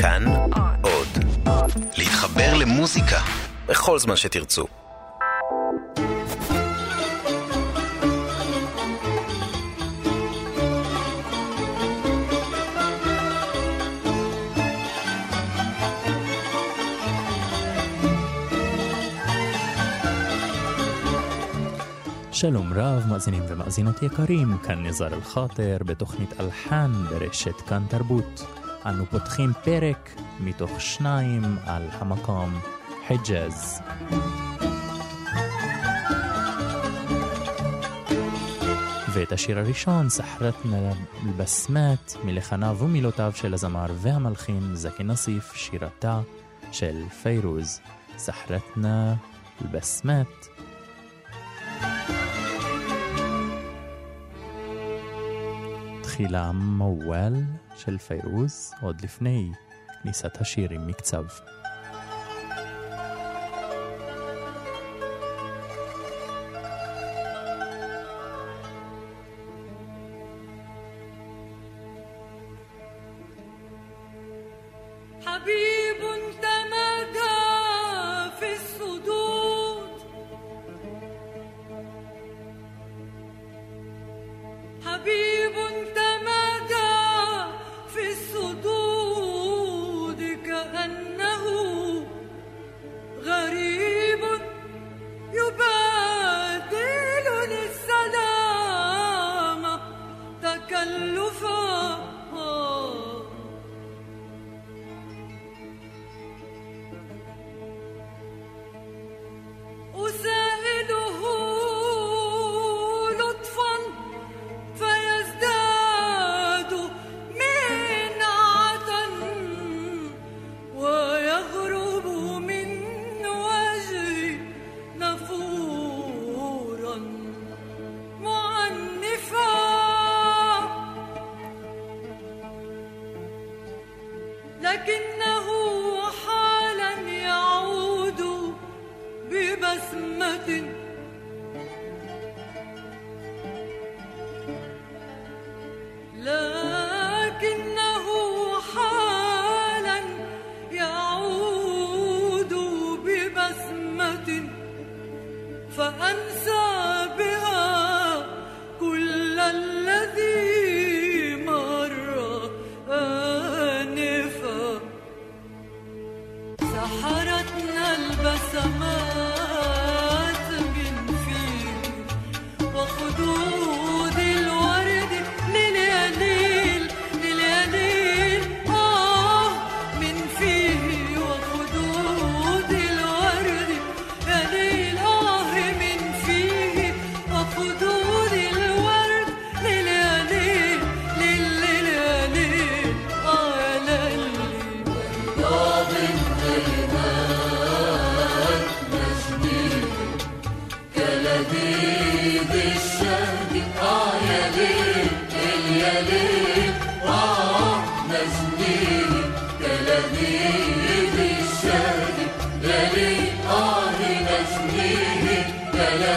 כאן עוד. להתחבר למוזיקה בכל זמן שתרצו. שלום רב, מאזינים ומאזינות יקרים, כאן נזר אל-חאטר בתוכנית אלחן ברשת כאן תרבות. אנו פותחים פרק מתוך שניים על המקום חיג'אז. ואת השיר הראשון, סחרתנה אל-בסמת, מלחניו ומילותיו של הזמר והמלחין זקי נסיף, שירתה של פיירוז. סחרתנה אל-בסמת תחילה מוואל של פיירוז, עוד לפני כניסת השיר עם מקצב.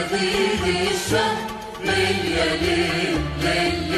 حبيبي الشهر من يليل لليل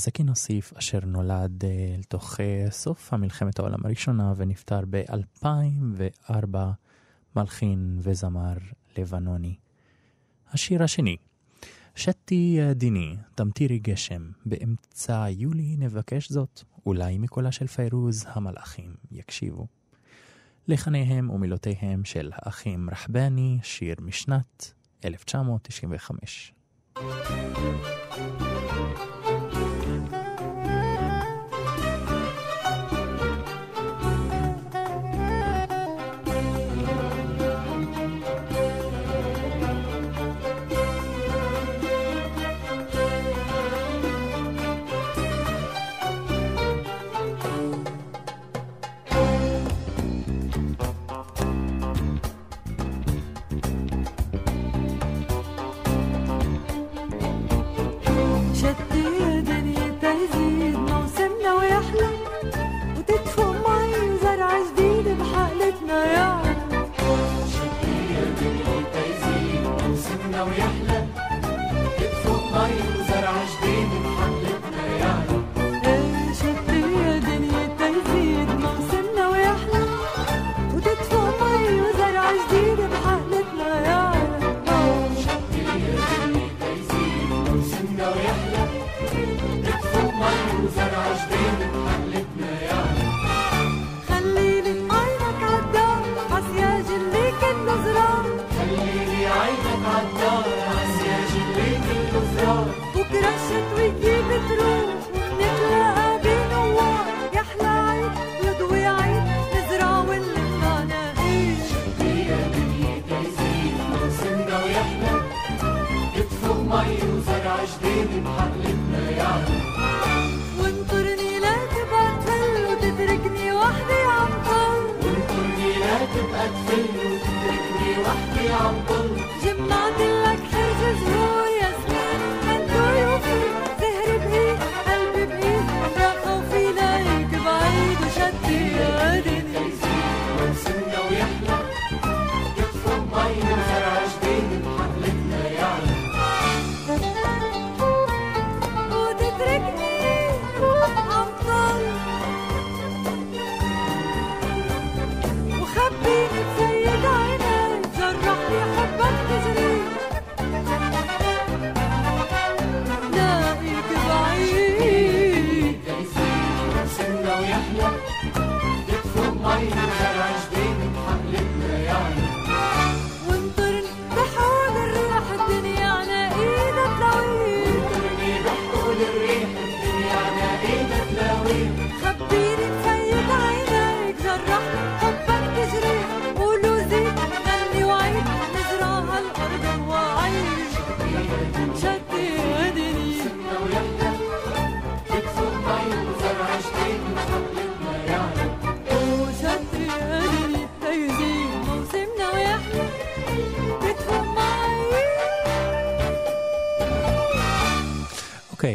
זקי נוסיף, אשר נולד לתוך סוף המלחמת העולם הראשונה ונפטר ב-2004, מלחין וזמר לבנוני. השיר השני, שתי דיני, תמטירי גשם, באמצע יולי נבקש זאת, אולי מקולה של פיירוז המלאכים יקשיבו. לחניהם ומילותיהם של האחים רחבני, שיר משנת 1995. אוקיי,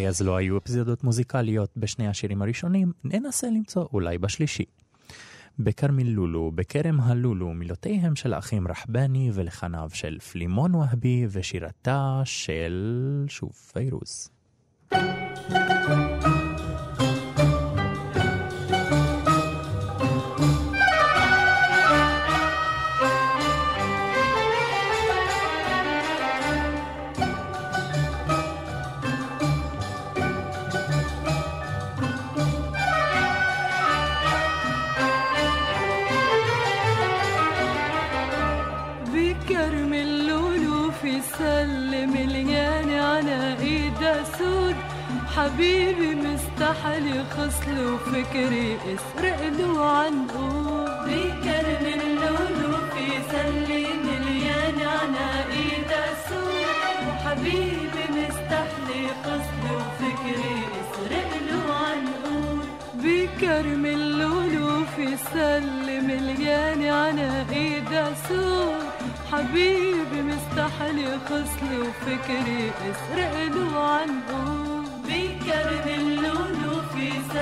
אז לא היו אפיזודות מוזיקליות בשני השירים הראשונים, ננסה למצוא אולי בשלישי. בכרמיל לולו, בכרם הלולו, מילותיהם של האחים רחבני ולחניו של פלימון והבי ושירתה של שוב פיירוז. thank you حبيبي مستحلي خصل وفكري اسرق له عنقه بيكرمن لونه في سلة مليان عناقيد السوق وحبيبي مستحلي خصل وفكري اسرق له عنقه بيكرمن لونه في سلة مليان عناقيد السوق حبيبي مستحلي خصل وفكري اسرق له عنقه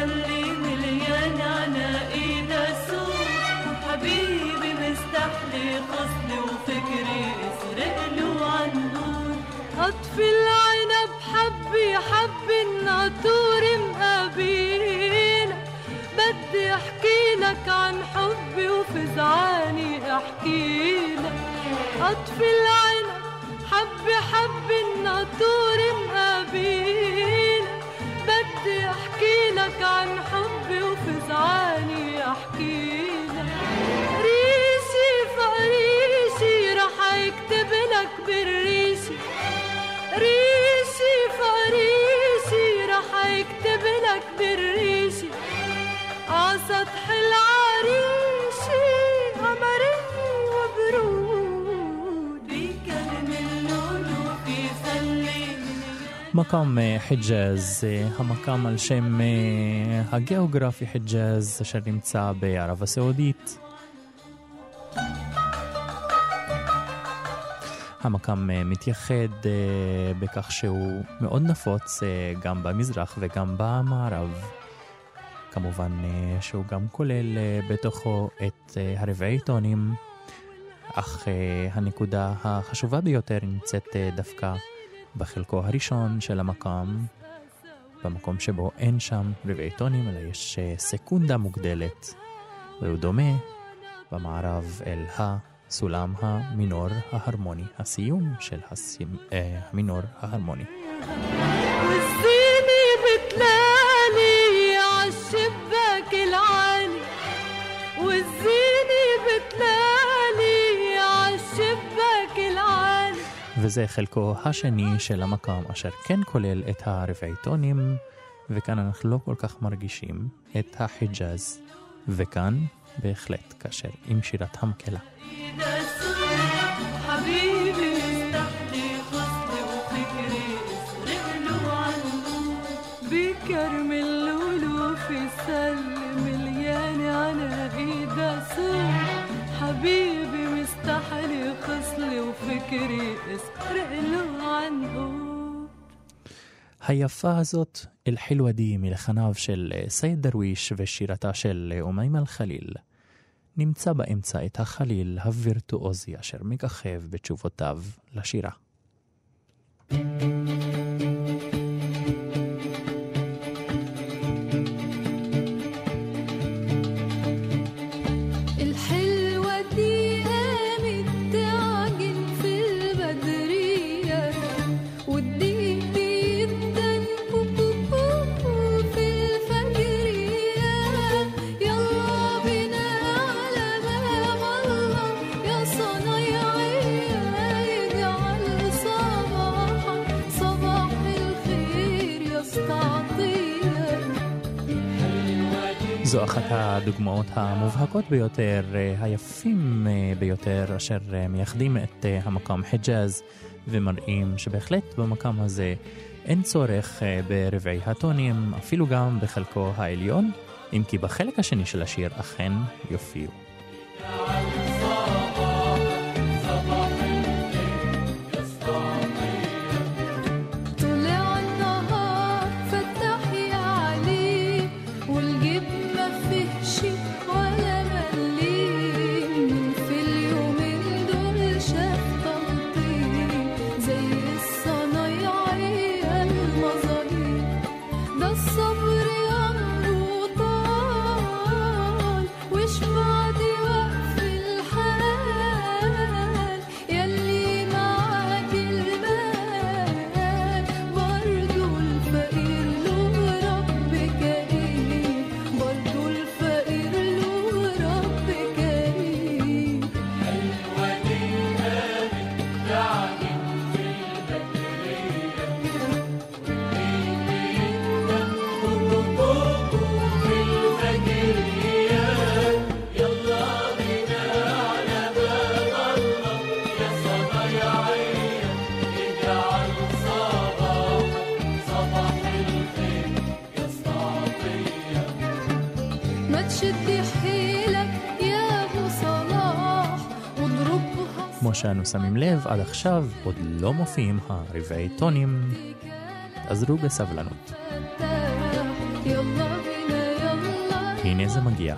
اللي مليان عناقي دسوق وحبيبي مستحلي قصدي وفكري اسرقله عنقود خطفي العنب حبي حبي الناطور مقابينا بدي أحكي لك عن حبي وفي زعاني أحكي لك. خطفي العنب حبي حبي الناطور مقابينا بدي أحكي لك عن حبي وفزعاني أحكي لك. ريشي فريشي رح يكتب لك بالريشي ريشي فريشي رح يكتب لك بالريشي عسطح العريشي מקום אה, חיג'אז, אה, המקם על שם אה, הגיאוגרפי חיג'אז אשר נמצא בערב הסעודית. המקם אה, מתייחד בכך שהוא מאוד נפוץ גם במזרח וגם במערב. כמובן שהוא גם כולל בתוכו את הרבעי טונים, אך הנקודה החשובה ביותר נמצאת דווקא בחלקו הראשון של המקם, במקום שבו אין שם רבעי טונים, אלא יש אה, סקונדה מוגדלת, והוא דומה במערב אל הסולם המינור ההרמוני, הסיום של הסימ... אה, המינור ההרמוני. וזה חלקו השני של המקם, אשר כן כולל את הרבעי טונים, וכאן אנחנו לא כל כך מרגישים את החיג'אז. וכאן, בהחלט, כאשר עם שירת המקהלה. תזכרי, אזכרי אל-ענבור. היפה הזאת, אל-חילווה מלחניו של אה, סייד דרוויש ושירתה של אה, אומיימה אל-חליל. נמצא באמצע את החליל הווירטואוזי אשר מככב בתשובותיו לשירה. thank you זו אחת הדוגמאות המובהקות ביותר, אה, היפים אה, ביותר, אשר אה, מייחדים את המקום חיג'אז ומראים שבהחלט במקום הזה אין צורך ברבעי הטונים, אפילו גם בחלקו העליון, אם כי בחלק השני של השיר אכן יופיעו. שאנו שמים לב, עד עכשיו עוד לא מופיעים הרבעי טונים. תעזרו בסבלנות. הנה זה מגיע.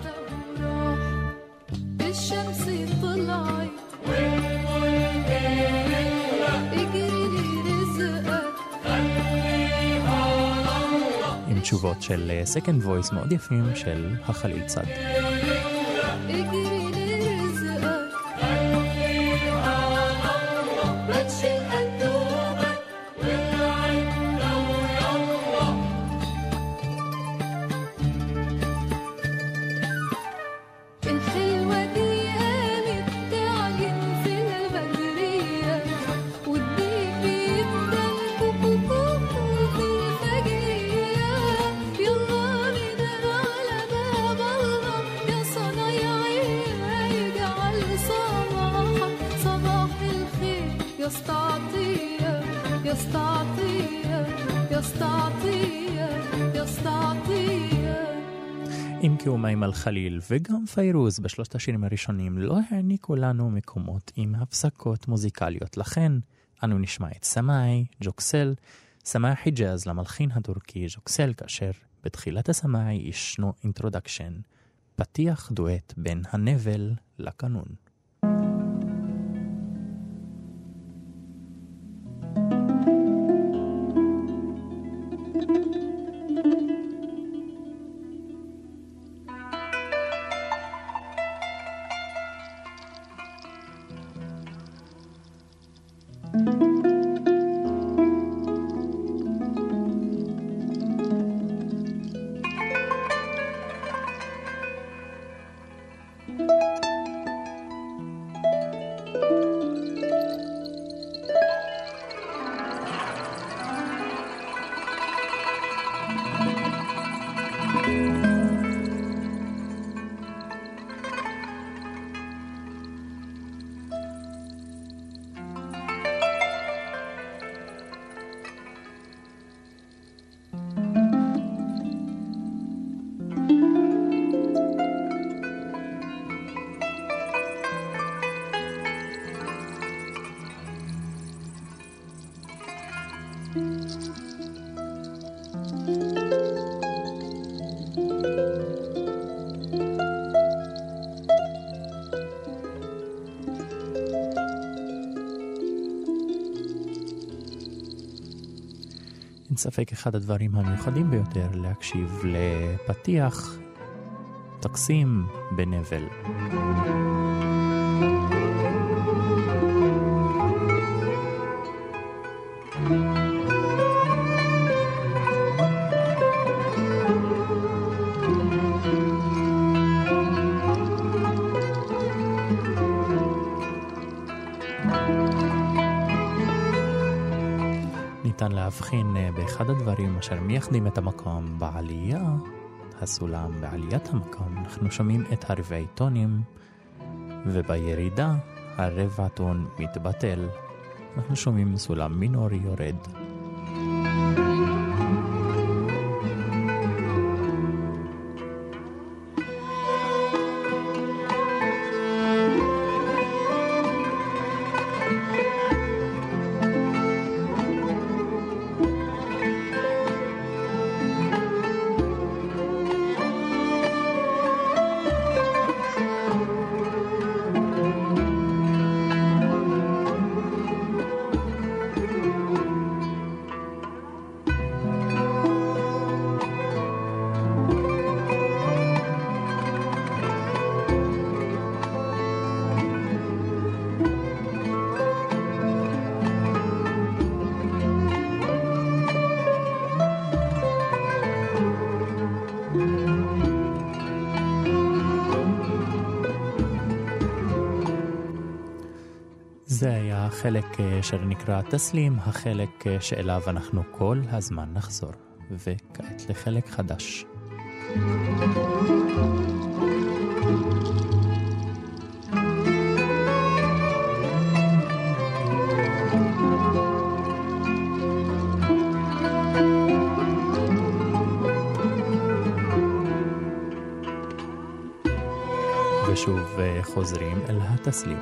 עם תשובות של second voice מאוד יפים של החליל צד. חליל וגם פיירוז בשלושת השירים הראשונים לא העניקו לנו מקומות עם הפסקות מוזיקליות. לכן אנו נשמע את סמאי, ג'וקסל, סמאי חיג'אז למלחין הטורקי ג'וקסל, כאשר בתחילת הסמאי ישנו introduction, פתיח דואט בין הנבל לקנון. ספק אחד הדברים המיוחדים ביותר להקשיב לפתיח טקסים בנבל. הדברים אשר מייחדים את המקום בעלייה, הסולם בעליית המקום, אנחנו שומעים את הרבעי טונים, ובירידה הרבע טון מתבטל, אנחנו שומעים סולם מינורי יורד. זה היה החלק אה, שנקרא תסלים, החלק אה, שאליו אנחנו כל הזמן נחזור. וכעת לחלק חדש. ושוב אה, חוזרים אל התסלים.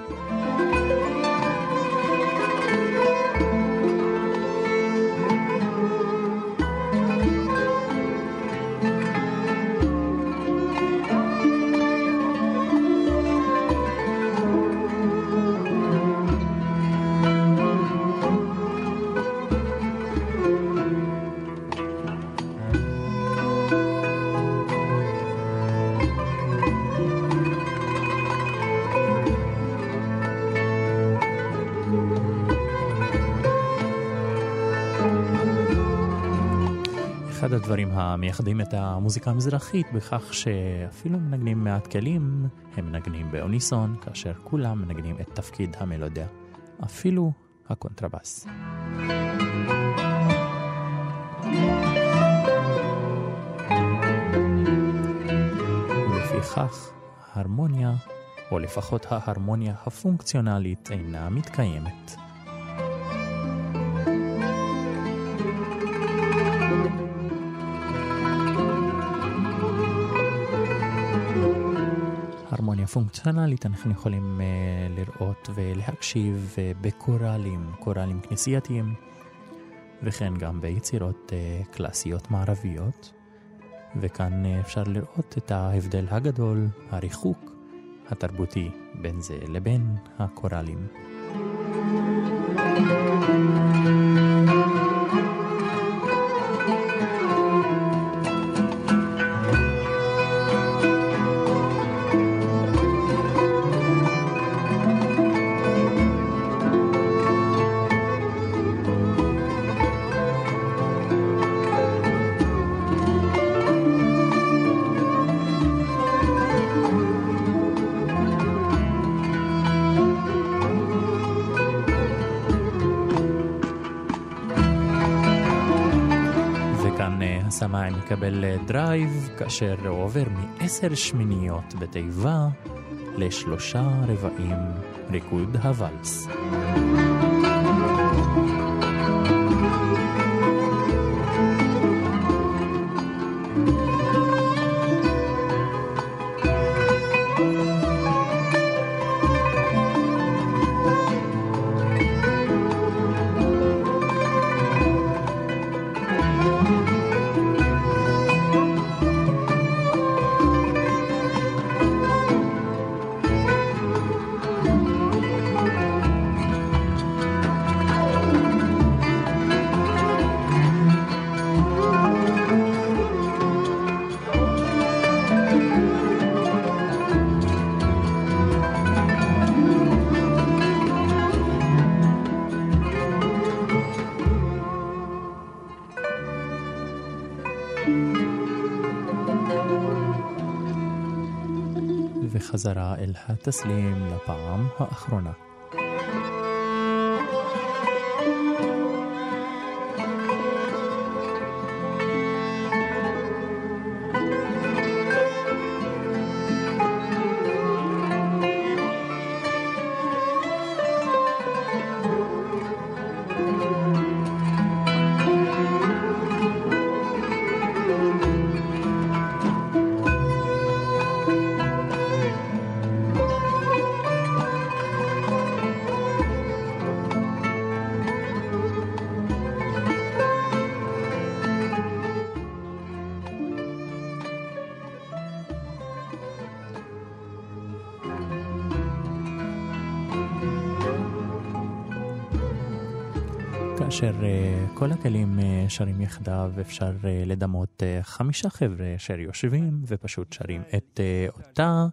הדברים המייחדים את המוזיקה המזרחית בכך שאפילו מנגנים מעט כלים, הם מנגנים באוניסון, כאשר כולם מנגנים את תפקיד המלודיה, אפילו הקונטרבאס. ולפיכך, הרמוניה, או לפחות ההרמוניה הפונקציונלית, אינה מתקיימת. פונקציונלית אנחנו יכולים uh, לראות ולהקשיב uh, בקוראלים, קוראלים כנסייתיים, וכן גם ביצירות uh, קלאסיות מערביות. וכאן uh, אפשר לראות את ההבדל הגדול, הריחוק התרבותי בין זה לבין הקוראלים. הסמאי מקבל דרייב כאשר הוא עובר מעשר שמיניות בתיבה לשלושה רבעים ריקוד הוואלס. וחזרה אל התסלים לפעם האחרונה. כאשר כל הכלים אה, שרים יחדיו, אפשר אה, לדמות חמישה חבר'ה אשר יושבים ופשוט שרים את אותה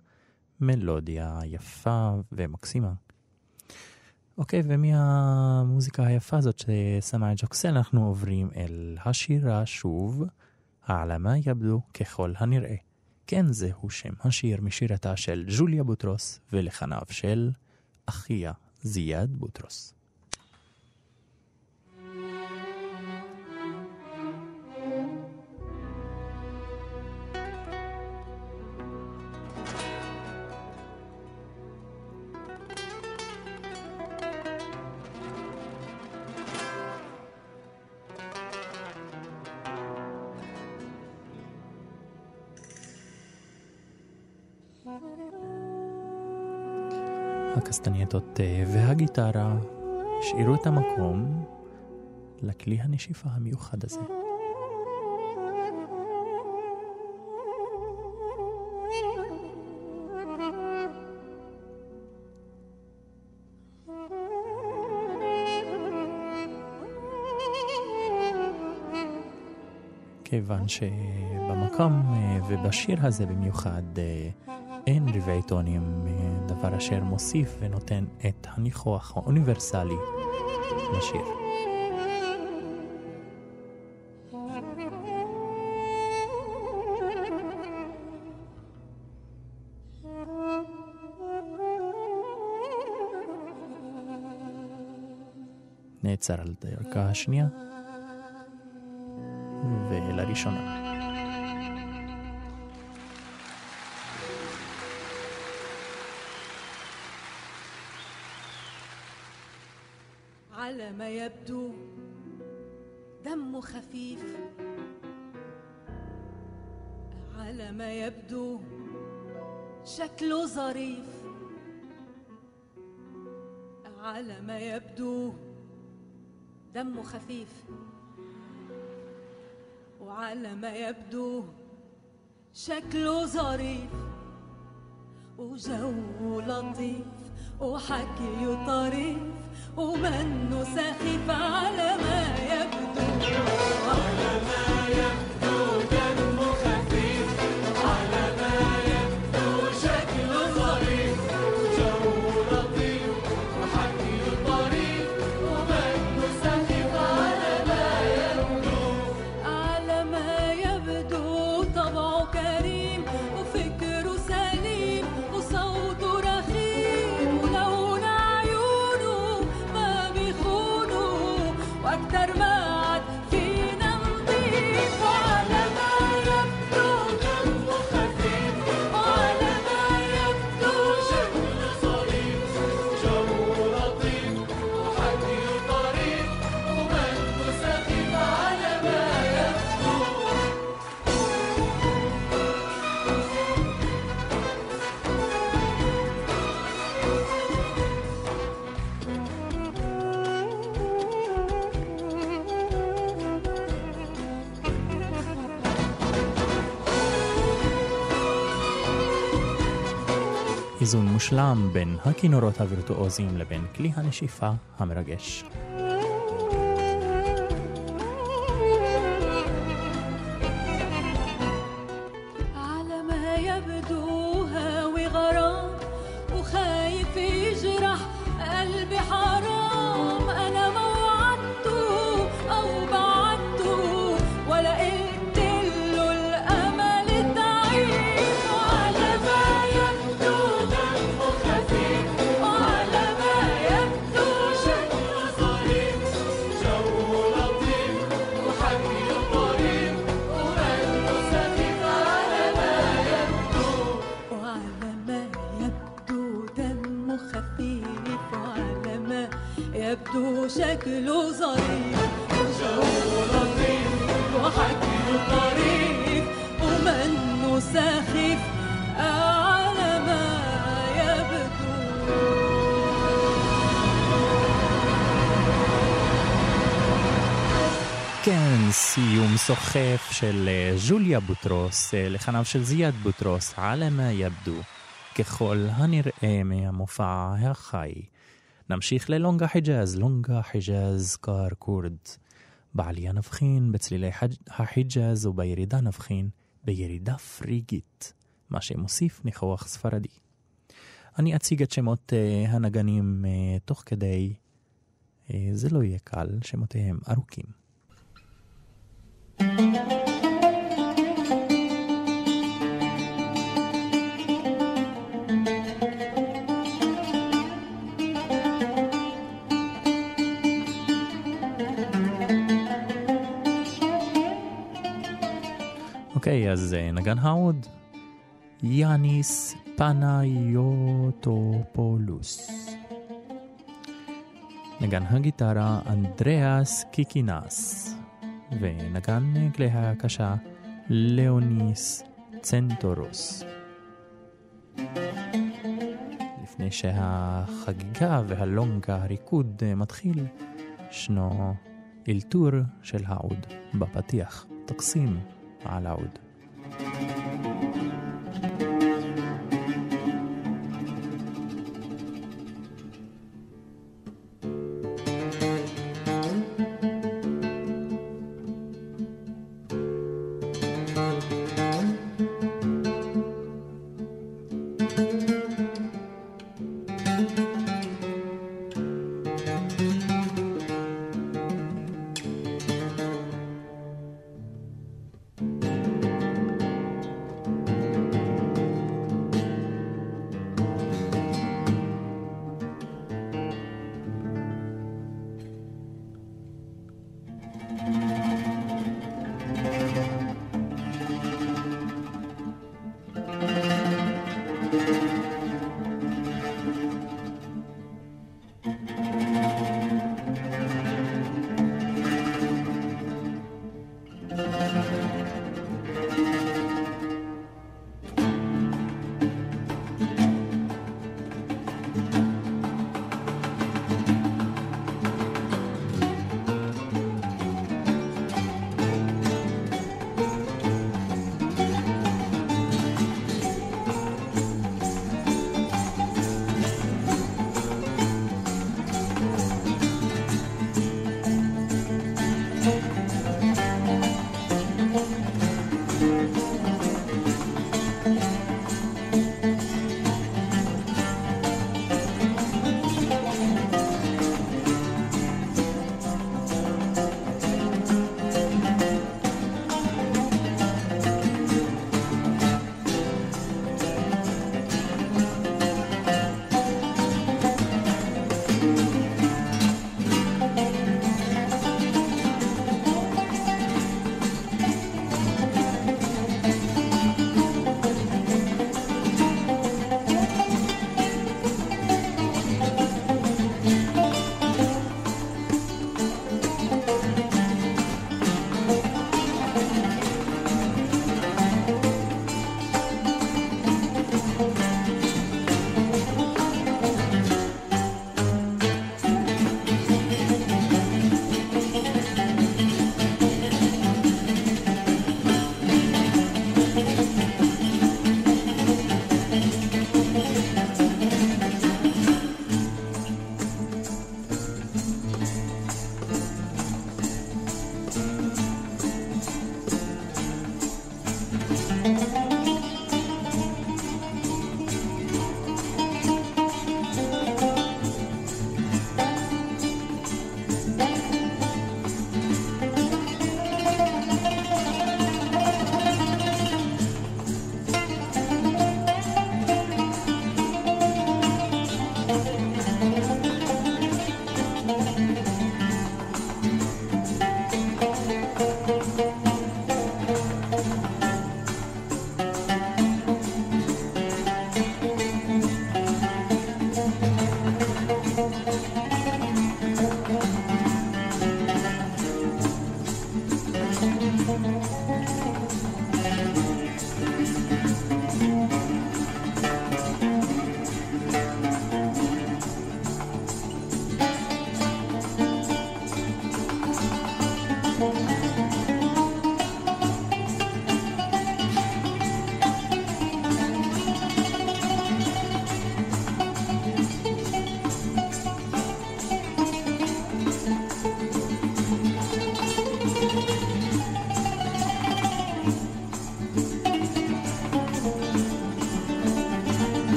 מלודיה יפה ומקסימה. אוקיי, ומהמוזיקה היפה הזאת ששמה את ג'וקסל, אנחנו עוברים אל השירה שוב, העלמה יבדו ככל הנראה. כן, זהו שם השיר משירתה של ג'וליה בוטרוס ולחניו של אחיה זיאד בוטרוס. הקסטנייטות אה, והגיטרה השאירו את המקום לכלי הנשיפה המיוחד הזה. כיוון שבמקום אה, ובשיר הזה במיוחד אה, אין רבעי טונים, אה, דבר אשר מוסיף ונותן את הניחוח האוניברסלי לשיר. נעצר על דרכה השנייה ולראשונה. شكله ظريف. على ما يبدو دمه خفيف. وعلى ما يبدو شكله ظريف. وجو لطيف وحكي طريف. ومنه سخيف على ما يبدو. איזון מושלם בין הכינורות הווירטואוזיים לבין כלי הנשיפה המרגש. סיום סוחף של אה, ז'וליה בוטרוס, אה, לחניו של זיאד בוטרוס, עלמה יבדו, ככל הנראה מהמופע החי. נמשיך ללונגה חיג'אז, לונגה חיג'אז קר כורד. בעלייה נבחין בצלילי. החיג'אז ובירידה נבחין בירידה פריגית, מה שמוסיף ניחוח ספרדי. אני אציג את שמות uh, הנגנים תוך כדי, זה לא יהיה קל, שמותיהם ארוכים. אוקיי, אז אה, נגן העוד, יאניס פנאיוטופולוס. נגן הגיטרה, אנדריאס קיקינס. ונגן כלי הקשה, ליאוניס צנטורוס. לפני שהחגיגה והלונגה, הריקוד מתחיל, ישנו אלתור של העוד בפתיח, תקסים על העוד.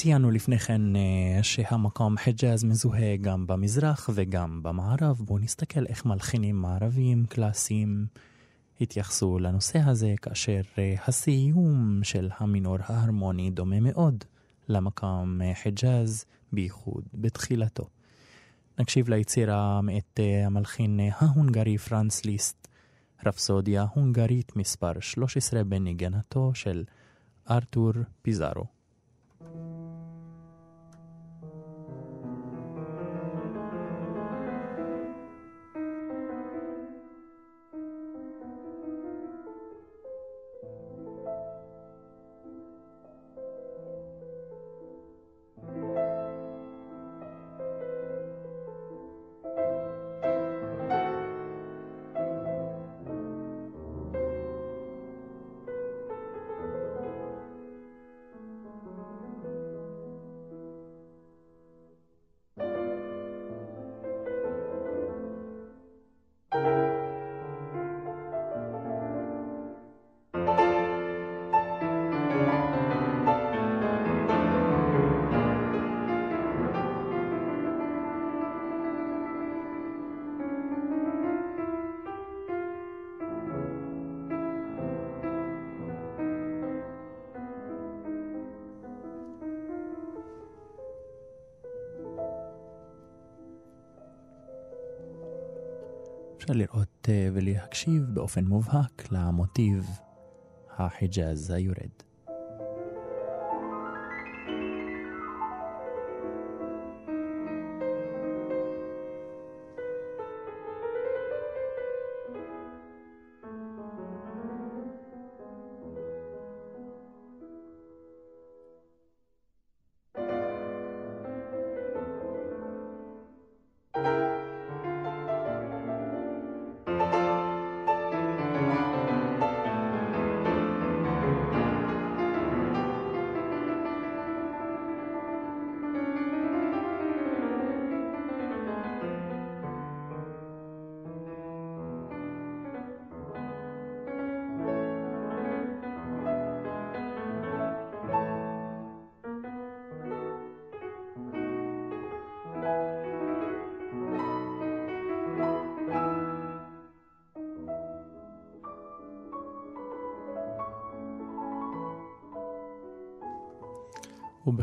ציינו לפני כן אה, שהמקום חיג'אז מזוהה גם במזרח וגם במערב. בואו נסתכל איך מלחינים מערביים קלאסיים התייחסו לנושא הזה, כאשר אה, הסיום של המינור ההרמוני דומה מאוד למקום אה, חיג'אז, בייחוד בתחילתו. נקשיב ליצירה מאת המלחין ההונגרי פרנס ליסט, רפסודיה הונגרית מספר 13 בניגנתו של ארתור פיזארו. אפשר לראות אה, ולהקשיב באופן מובהק למוטיב החיג'אז היורד.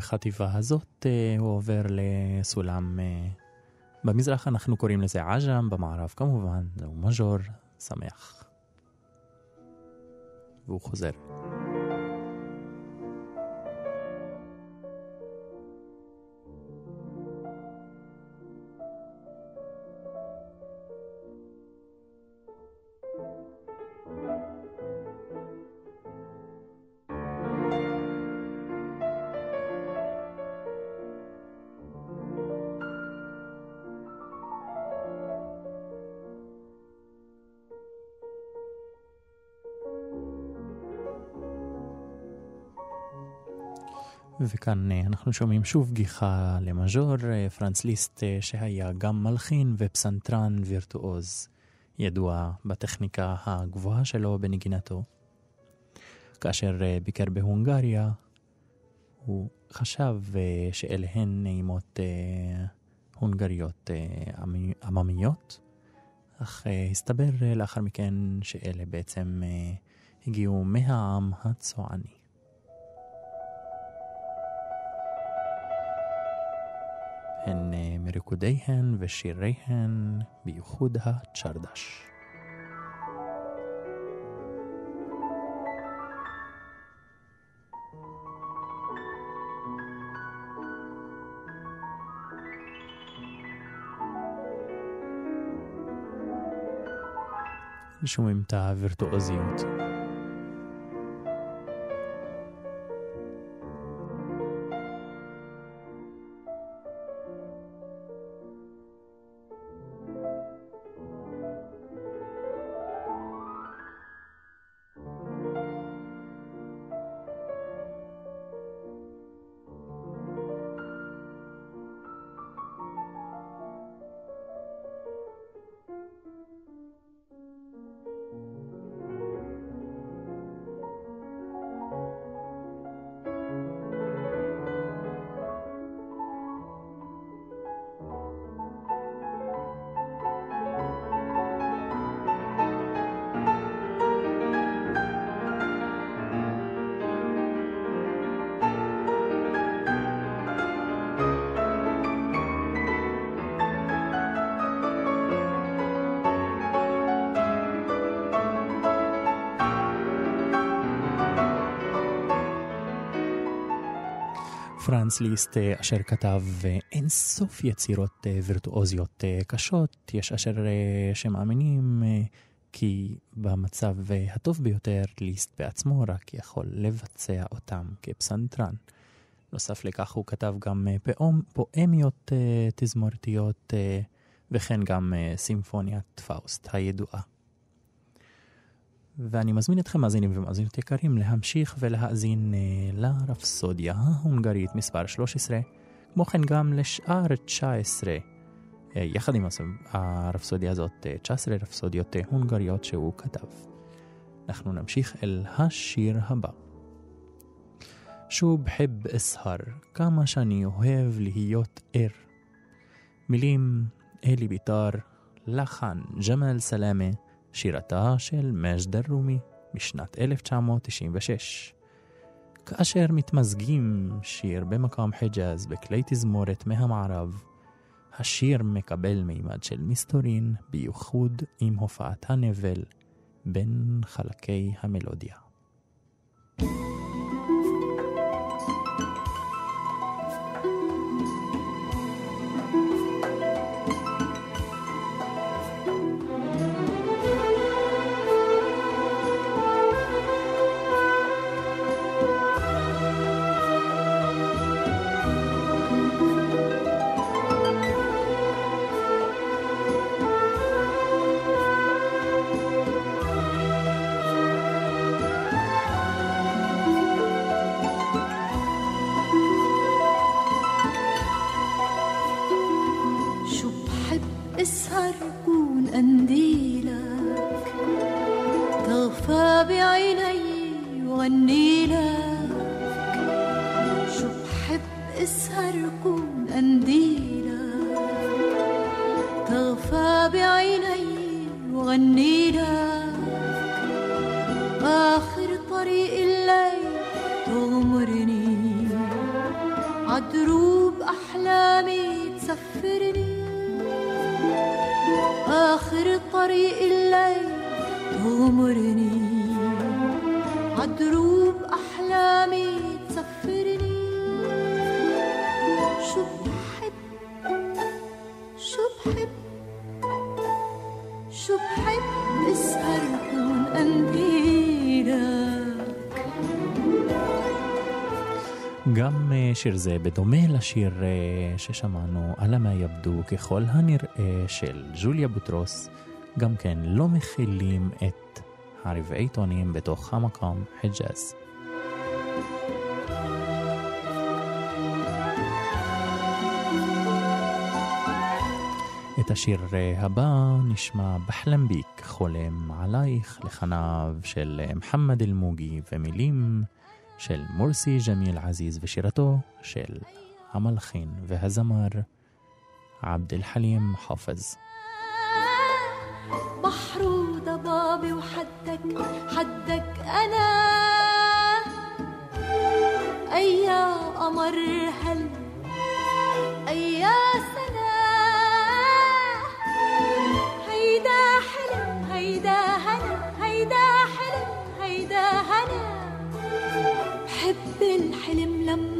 ובחטיבה הזאת אה, הוא עובר לסולם אה, במזרח אנחנו קוראים לזה עג'ם, במערב כמובן זהו מז'ור שמח. והוא חוזר. וכאן אה, אנחנו שומעים שוב גיחה למז'ור, אה, פרנס ליסט אה, שהיה גם מלחין ופסנתרן וירטואוז, ידוע בטכניקה הגבוהה שלו בנגינתו. כאשר ביקר בהונגריה, הוא חשב שאליהן נעימות הונגריות עממיות, אך הסתבר לאחר מכן שאלה בעצם הגיעו מהעם הצועני. הן אה, מריקודיהן ושיריהן, בייחוד הצ'רדש. שומעים את פרנץ ליסט אה, אשר כתב אה, אין סוף יצירות אה, וירטואוזיות קשות, יש אשר שמאמינים כי במצב הטוב ביותר ליסט בעצמו רק יכול לבצע אותם כפסנתרן. נוסף לכך הוא כתב גם פאום, פואמיות תזמורתיות וכן גם סימפוניית פאוסט הידועה. ואני מזמין אתכם, מאזינים ומאזינות יקרים, להמשיך ולהאזין אה, לרפסודיה ההונגרית מספר 13, כמו כן גם לשאר 19, אה, יחד עם הרפסודיה הזאת, 19 אה, רפסודיות הונגריות שהוא כתב. אנחנו נמשיך אל השיר הבא. שוב חב אסהר, כמה שאני אוהב להיות ער. מילים אלי ביטר, לחן ג'מאל סלאמה, שירתה של מג'ד אל-רומי משנת 1996. כאשר מתמזגים שיר במקום חיג'אז בכלי תזמורת מהמערב, השיר מקבל מימד של מסתורין, בייחוד עם הופעת הנבל בין חלקי המלודיה. שיר זה בדומה לשיר אה, ששמענו על מה יבדו ככל הנראה של ג'וליה בוטרוס, גם כן לא מכילים את הרבעי טונים בתוך המקום חיג'אז. את השיר אה, הבא נשמע בחלם ביק, חולם עלייך, לחניו של אה, מוחמד אל-מוגי ומילים של מורסי ג'מיל עזיז ושירתו של המלחין והזמר عبد الحليم حافظ. بحر وضبابي وحدك حدك أنا. أيا قمر هل أيا حلم لما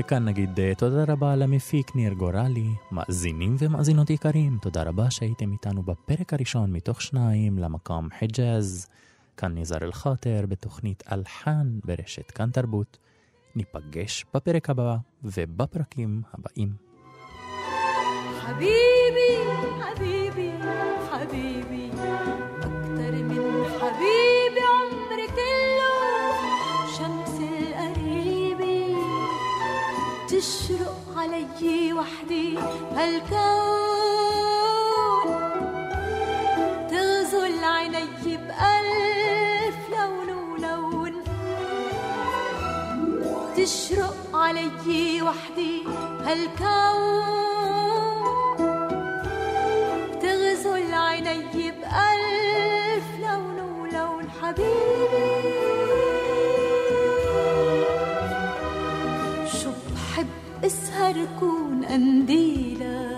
וכאן נגיד אה, תודה רבה למפיק ניר גורלי, מאזינים ומאזינות יקרים, תודה רבה שהייתם איתנו בפרק הראשון מתוך שניים למקום חיג'אז. כאן ניזר אל-חוטר בתוכנית אלחן ברשת כאן תרבות. ניפגש בפרק הבא ובפרקים הבאים. חביבי, חביבי, חביבי, אכתר מן חביבי تشرق علي وحدي هالكون تغزل عيني بألف لون ولون؟ تشرق علي وحدي هالكون تغزل عيني بألف لون ولون؟ حبيبي أركون أنديلا.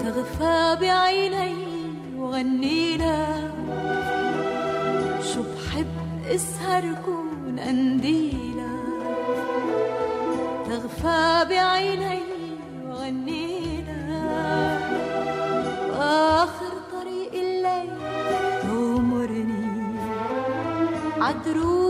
تغفى بعيني وغنيلا. شو بحب اسهر كون أنديلا. تغفى بعيني وغنيلا. وآخر طريق الليل تغمرني عدروس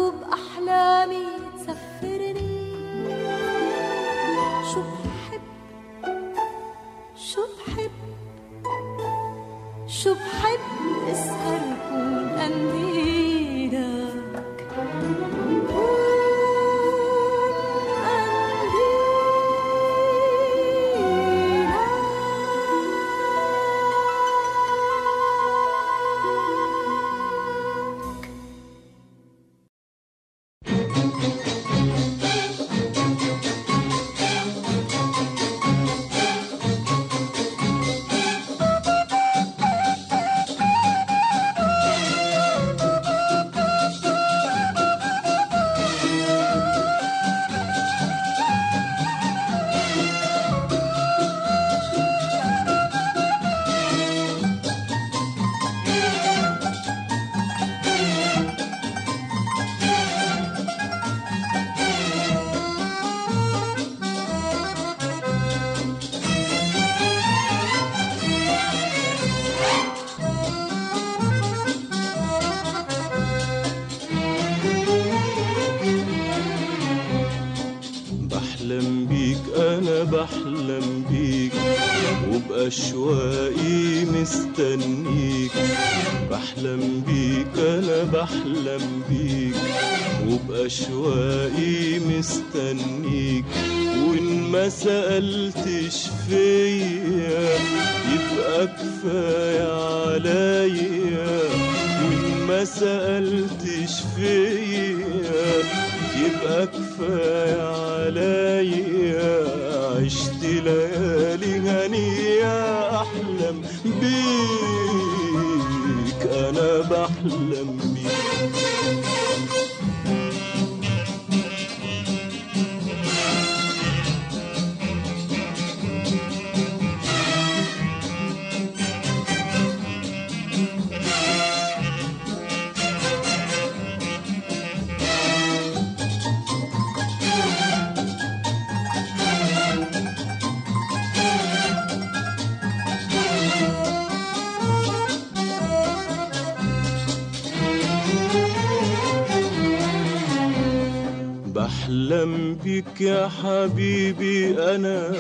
بحلم بيك يا حبيبي أنا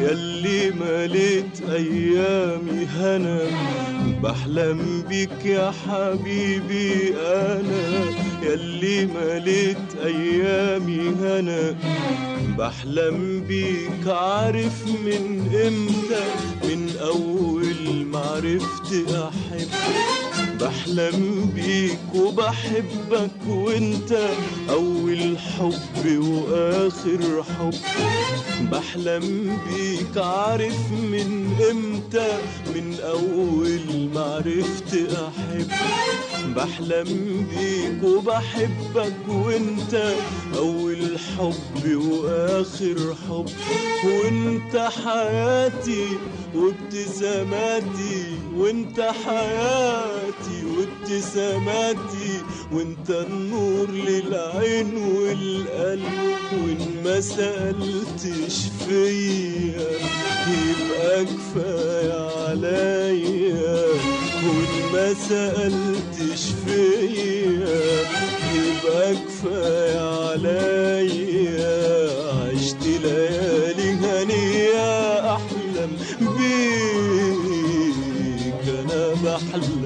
يلي مليت أيامي هنا. بحلم بيك يا حبيبي أنا يلي مليت أيامي هنا. بحلم بيك عارف من إمتى؟ من أول ما عرفت احب بحلم بيك وبحبك وانت أول حب وآخر حب. بحلم بيك عارف من إمتى من أول ما عرفت أحب. بحلم بيك وبحبك وانت أول حب وآخر حب. وانت حياتي وابتساماتي وانت حياتي وابتساماتي وانت النور للعين والقلب وان ما سألتش فيا يبقى كفاية عليا. وان ما سألتش فيا يبقى كفاية عليا. عشت ليالي هنية أحلم بيك أنا بحلم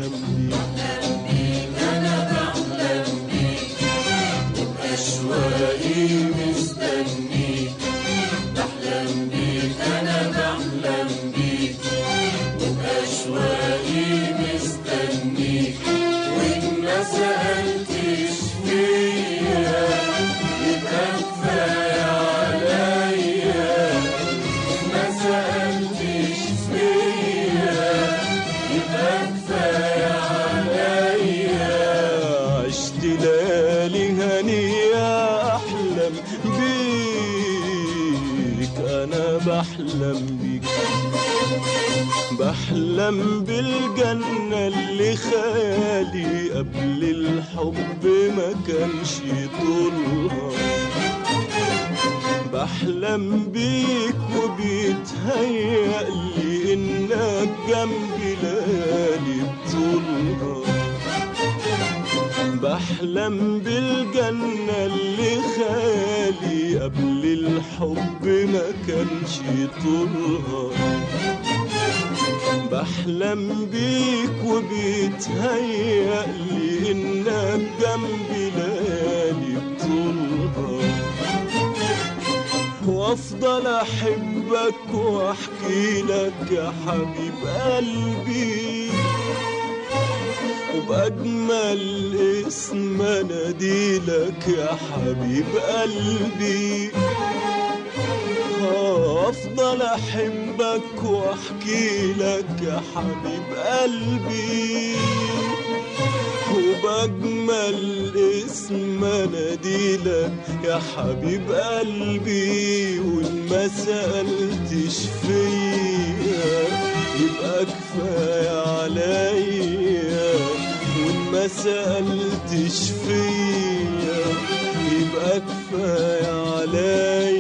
بحلم بالجنة اللي خيالي قبل الحب ما كانش طولها. بحلم بيك وبيتهيألي إنك جنبي ليالي بطولها بحلم بالجنة اللي خالي قبل الحب ما كانش طولها. بحلم بيك وبيتهيألي إنك جنبي ليالي بطولها وأفضل أحبك وأحكي لك يا حبيب قلبي وبأجمل اسم اناديلك يا حبيب قلبي. أفضل أحبك وأحكي لك يا حبيب قلبي. وبأجمل اسم اناديلك يا حبيب قلبي. وإن ما سألتش فيا يبقى كفاية عليا. وإن ما سألتش فيا يبقى كفاية عليا.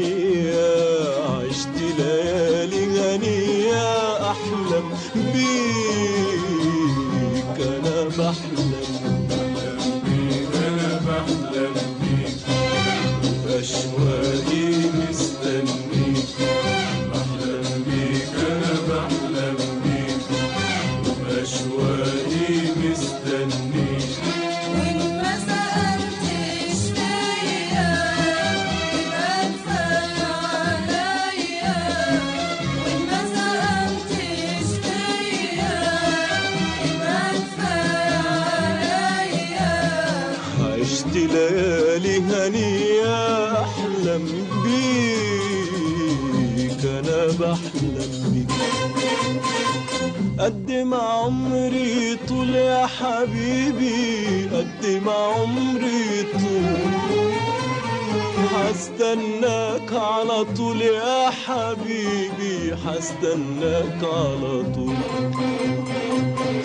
قد ما عمري طول يا حبيبي قد ما عمري طول. حستناك على طول يا حبيبي حستناك على طول.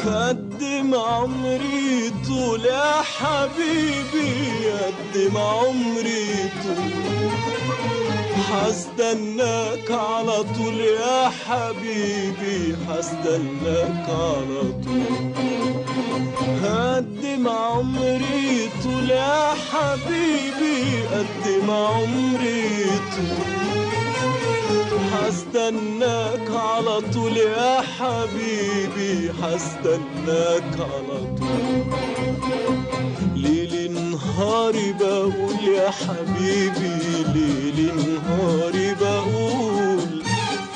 قد ما عمري طول يا حبيبي قد ما عمري طول. حستناك على طول يا حبيبي حستناك على طول. قد ما عمري طول يا حبيبي قد ما عمري طول. حستناك على طول يا حبيبي حستناك على طول. نهاري بقول يا حبيبي ليل نهاري بقول.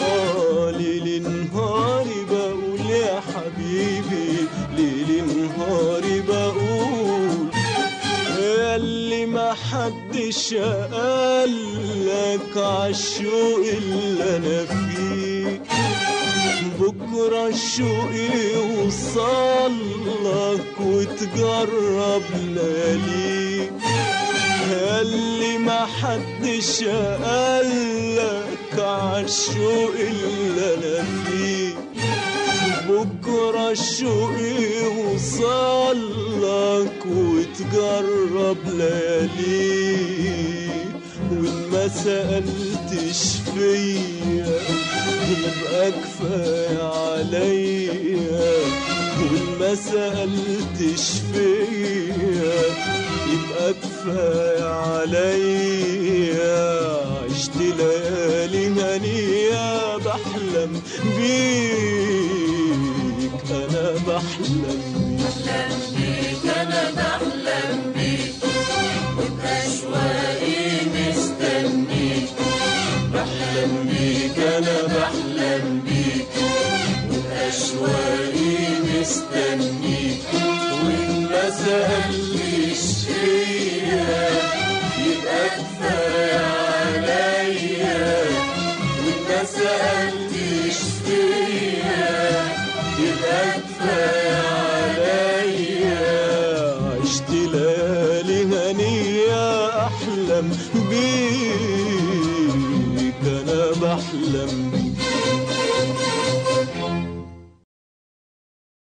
آه ليل نهاري بقول يا حبيبي ليل نهاري بقول. اللي ما حدش